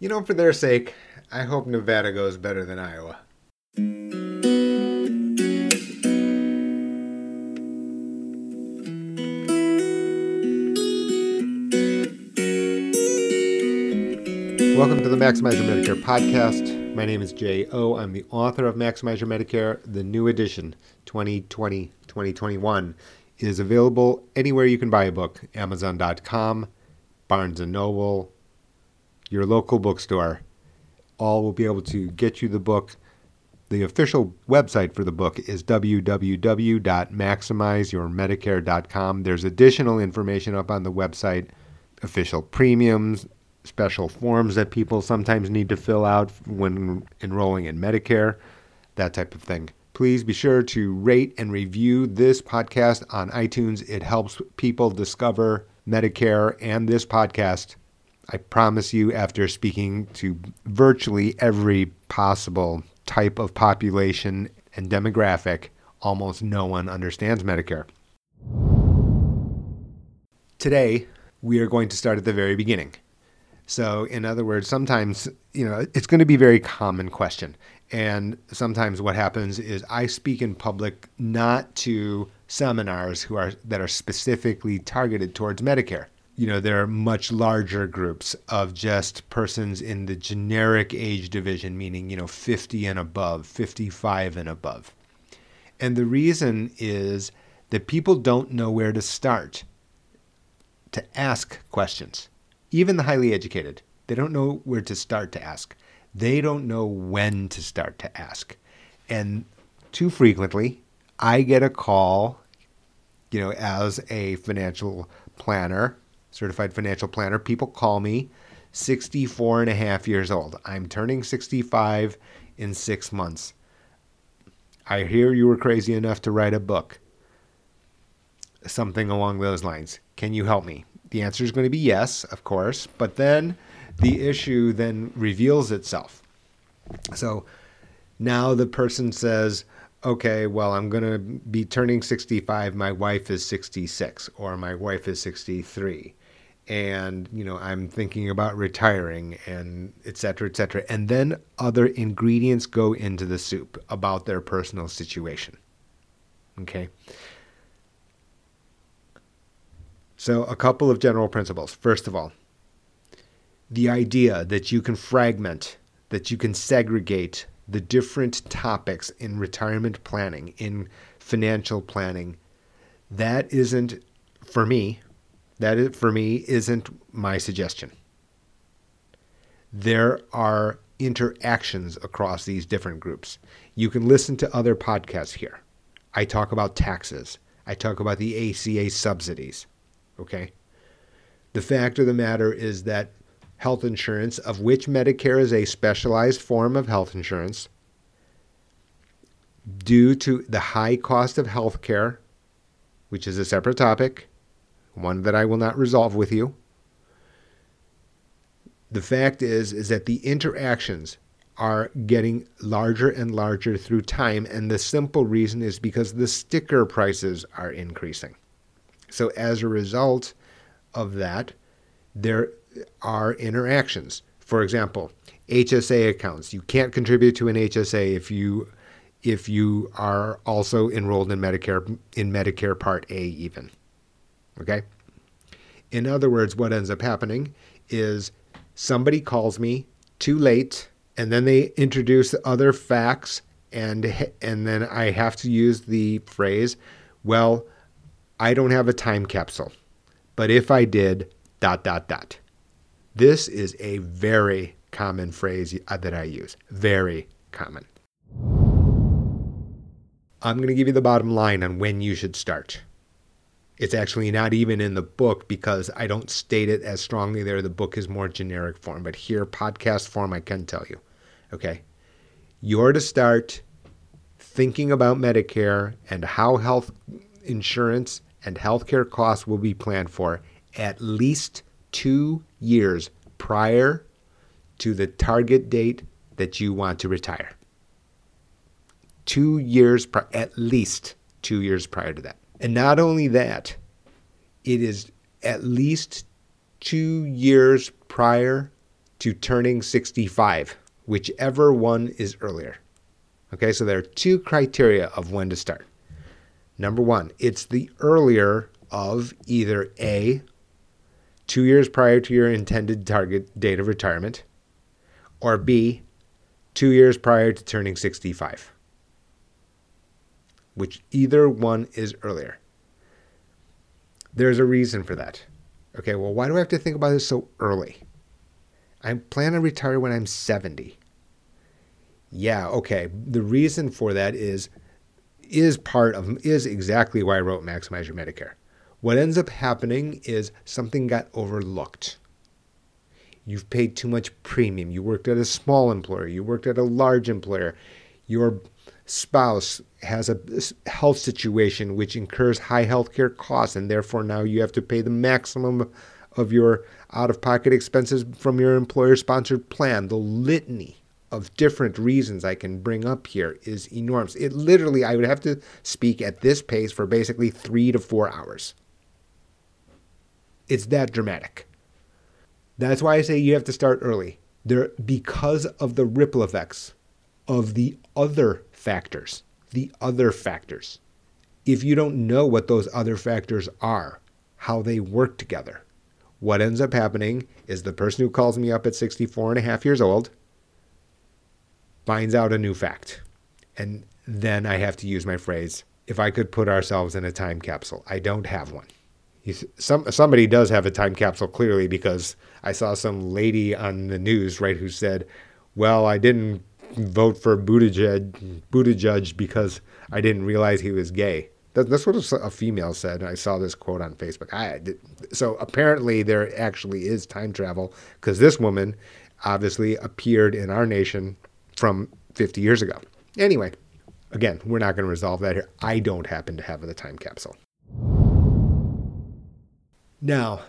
You know, for their sake, I hope Nevada goes better than Iowa. Welcome to the Maximize Your Medicare podcast. My name is Jay O. I'm the author of Maximize Your Medicare. The new edition, 2020 2021, is available anywhere you can buy a book Amazon.com, Barnes Noble, your local bookstore. All will be able to get you the book. The official website for the book is www.maximizeyourmedicare.com. There's additional information up on the website, official premiums, special forms that people sometimes need to fill out when enrolling in Medicare, that type of thing. Please be sure to rate and review this podcast on iTunes. It helps people discover Medicare and this podcast. I promise you, after speaking to virtually every possible type of population and demographic, almost no one understands Medicare. Today, we are going to start at the very beginning. So, in other words, sometimes, you know, it's going to be a very common question. And sometimes what happens is I speak in public not to seminars who are that are specifically targeted towards Medicare. You know, there are much larger groups of just persons in the generic age division, meaning, you know, 50 and above, 55 and above. And the reason is that people don't know where to start to ask questions even the highly educated, they don't know where to start to ask. They don't know when to start to ask. And too frequently, I get a call, you know, as a financial planner, certified financial planner. People call me 64 and a half years old. I'm turning 65 in six months. I hear you were crazy enough to write a book. Something along those lines. Can you help me? The answer is going to be yes, of course, but then the issue then reveals itself. So now the person says, okay, well, I'm going to be turning 65. My wife is 66 or my wife is 63. And, you know, I'm thinking about retiring and et cetera, et cetera. And then other ingredients go into the soup about their personal situation. Okay. So, a couple of general principles. First of all, the idea that you can fragment, that you can segregate the different topics in retirement planning, in financial planning, that isn't, for me, that for me isn't my suggestion. There are interactions across these different groups. You can listen to other podcasts here. I talk about taxes. I talk about the ACA subsidies. Okay. The fact of the matter is that health insurance, of which Medicare is a specialized form of health insurance, due to the high cost of health care, which is a separate topic, one that I will not resolve with you. The fact is is that the interactions are getting larger and larger through time and the simple reason is because the sticker prices are increasing. So as a result of that, there are interactions. For example, HSA accounts. You can't contribute to an HSA if you if you are also enrolled in Medicare in Medicare Part A even. Okay? In other words, what ends up happening is somebody calls me too late and then they introduce other facts and and then I have to use the phrase, well, I don't have a time capsule, but if I did, dot, dot, dot. This is a very common phrase uh, that I use. Very common. I'm going to give you the bottom line on when you should start. It's actually not even in the book because I don't state it as strongly there. The book is more generic form, but here, podcast form, I can tell you. Okay. You're to start thinking about Medicare and how health insurance and healthcare costs will be planned for at least two years prior to the target date that you want to retire. Two years, at least two years prior to that. And not only that, it is at least two years prior to turning 65, whichever one is earlier. Okay, so there are two criteria of when to start. Number one, it's the earlier of either A, two years prior to your intended target date of retirement, or B, two years prior to turning 65, which either one is earlier. There's a reason for that. Okay, well, why do I have to think about this so early? I plan to retire when I'm 70. Yeah, okay. The reason for that is is part of is exactly why I wrote Maximize Your Medicare. What ends up happening is something got overlooked. You've paid too much premium. You worked at a small employer, you worked at a large employer. Your spouse has a health situation which incurs high health care costs, and therefore now you have to pay the maximum of your out of pocket expenses from your employer sponsored plan. The litany of different reasons I can bring up here is enormous. It literally, I would have to speak at this pace for basically three to four hours. It's that dramatic. That's why I say you have to start early. There, because of the ripple effects of the other factors, the other factors. If you don't know what those other factors are, how they work together, what ends up happening is the person who calls me up at 64 and a half years old finds out a new fact. And then I have to use my phrase if I could put ourselves in a time capsule. I don't have one. Some, somebody does have a time capsule clearly because I saw some lady on the news, right, who said, Well, I didn't vote for Buttigieg, Buttigieg because I didn't realize he was gay. That, that's what a female said. I saw this quote on Facebook. I, so apparently there actually is time travel because this woman obviously appeared in our nation from 50 years ago. Anyway, again, we're not going to resolve that here. I don't happen to have the time capsule. Now,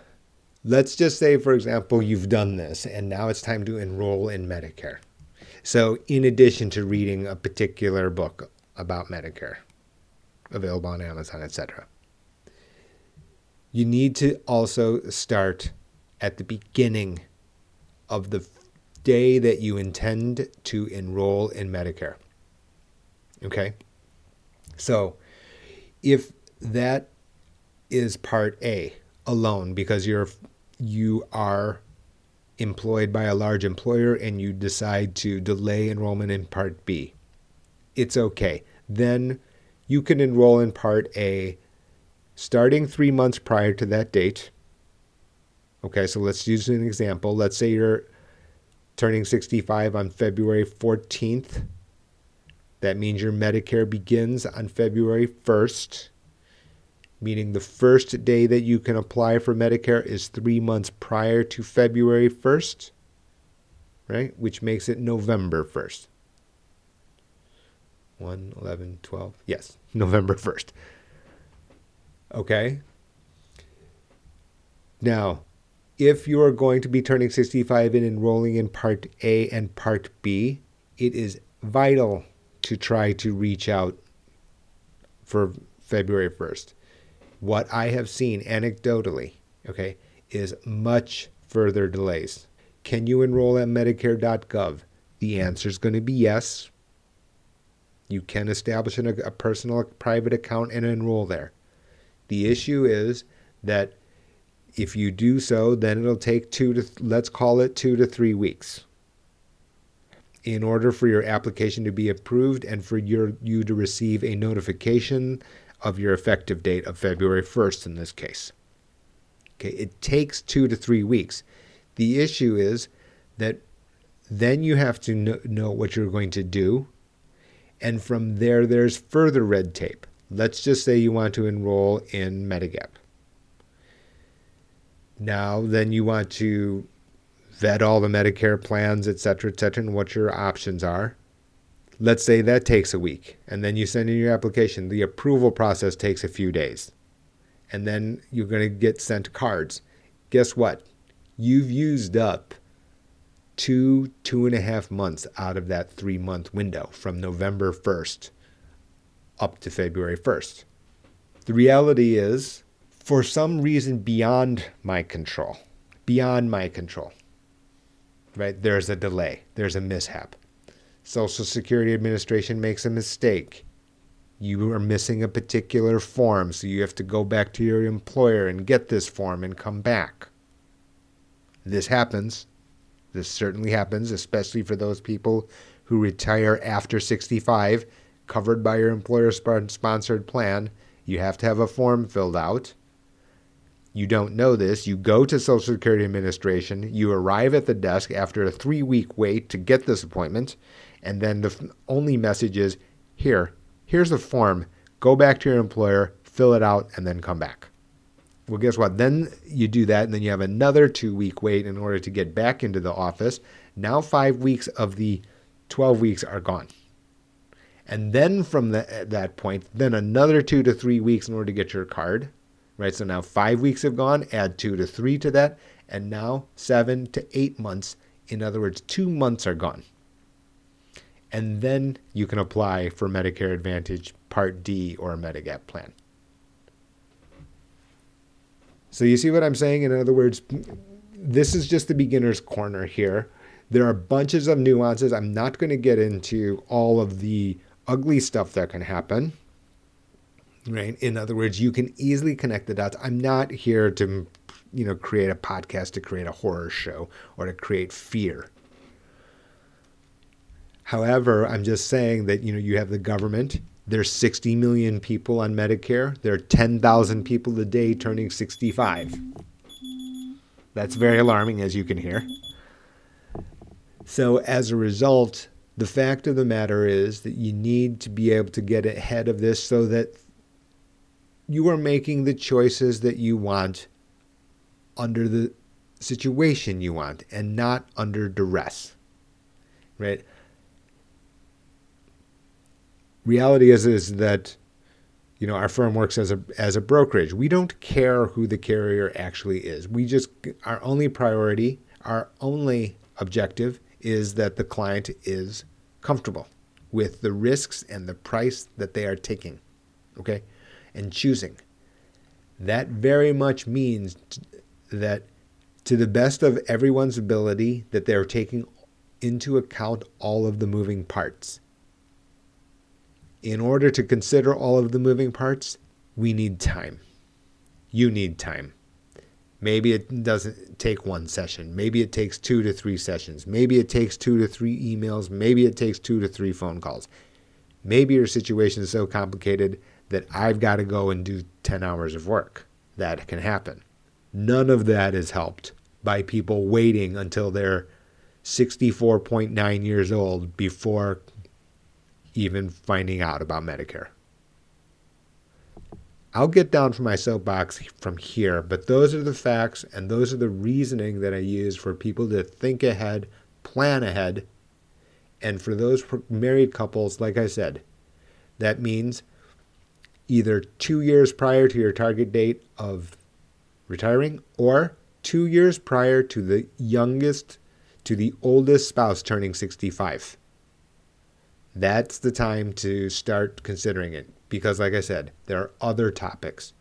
let's just say, for example, you've done this and now it's time to enroll in Medicare. So, in addition to reading a particular book about Medicare, available on Amazon, etc., you need to also start at the beginning of the day that you intend to enroll in Medicare. Okay? So, if that is part A alone because you're you are employed by a large employer and you decide to delay enrollment in part B, it's okay. Then you can enroll in part A starting 3 months prior to that date. Okay, so let's use an example. Let's say you're turning 65 on February 14th. That means your Medicare begins on February 1st, meaning the first day that you can apply for Medicare is three months prior to February 1st, right? Which makes it November 1st. 1, 11, 12. Yes, November 1st. Okay. Now, if you are going to be turning 65 and enrolling in Part A and Part B, it is vital to try to reach out for February 1st. What I have seen anecdotally, okay, is much further delays. Can you enroll at Medicare.gov? The answer is going to be yes. You can establish an, a personal private account and enroll there. The issue is that if you do so, then it'll take two to, let's call it two to three weeks in order for your application to be approved and for your, you to receive a notification of your effective date of February 1st in this case. Okay, it takes two to three weeks. The issue is that then you have to know, know what you're going to do. And from there, there's further red tape. Let's just say you want to enroll in Medigap. Now, then you want to vet all the Medicare plans, et cetera, et cetera, and what your options are. Let's say that takes a week, and then you send in your application. The approval process takes a few days, and then you're going to get sent cards. Guess what? You've used up two, two and a half months out of that three month window from November 1st up to February 1st. The reality is for some reason beyond my control, beyond my control. right? There's a delay, there's a mishap. Social Security Administration makes a mistake. You are missing a particular form, so you have to go back to your employer and get this form and come back. This happens. This certainly happens, especially for those people who retire after 65, covered by your employer sponsored plan. You have to have a form filled out. You don't know this. You go to Social Security Administration. You arrive at the desk after a three week wait to get this appointment. And then the only message is here, here's the form. Go back to your employer, fill it out, and then come back. Well, guess what? Then you do that, and then you have another two week wait in order to get back into the office. Now, five weeks of the 12 weeks are gone. And then from the, that point, then another two to three weeks in order to get your card. Right? So now five weeks have gone, add two to three to that, and now seven to eight months. In other words, two months are gone and then you can apply for Medicare Advantage Part D or a Medigap plan. So you see what I'm saying? In other words, this is just the beginner's corner here. There are bunches of nuances. I'm not going to get into all of the ugly stuff that can happen. Right? In other words, you can easily connect the dots. I'm not here to you know create a podcast to create a horror show or to create fear. However, I'm just saying that you know you have the government. There's 60 million people on Medicare. There are 10,000 people a day turning 65. That's very alarming, as you can hear. So, as a result, the fact of the matter is that you need to be able to get ahead of this so that you are making the choices that you want under the situation you want and not under duress. Right? Reality is is that you know our firm works as a as a brokerage. We don't care who the carrier actually is. We just our only priority, our only objective is that the client is comfortable with the risks and the price that they are taking, okay, and choosing. That very much means that to the best of everyone's ability that they're taking into account all of the moving parts in order to consider all of the moving parts, we need time. You need time. Maybe it doesn't take one session. Maybe it takes two to three sessions. Maybe it takes two to three emails. Maybe it takes two to three phone calls. Maybe your situation is so complicated that I've got to go and do 10 hours of work. That can happen. None of that is helped by people waiting until they're 64.9 years old before even finding out about Medicare. I'll get down from my soapbox from here, but those are the facts and those are the reasoning that I use for people to think ahead, plan ahead. And for those married couples, like I said, that means either two years prior to your target date of retiring or two years prior to the youngest, to the oldest spouse turning 65 that's the time to start considering it. Because like i said there are other topics.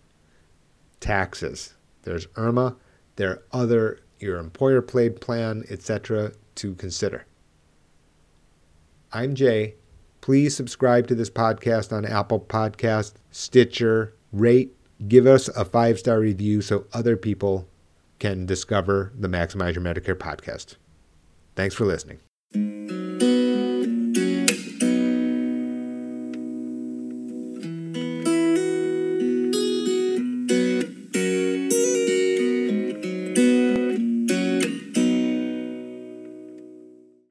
Taxes. There's IRMAA. There are other your employer paid plan etc to consider. I'm Jae. Please subscribe to this podcast on apple podcast stitcher. Rate give us a five star review so other people can discover the maximize your medicare podcast. Thanks for listening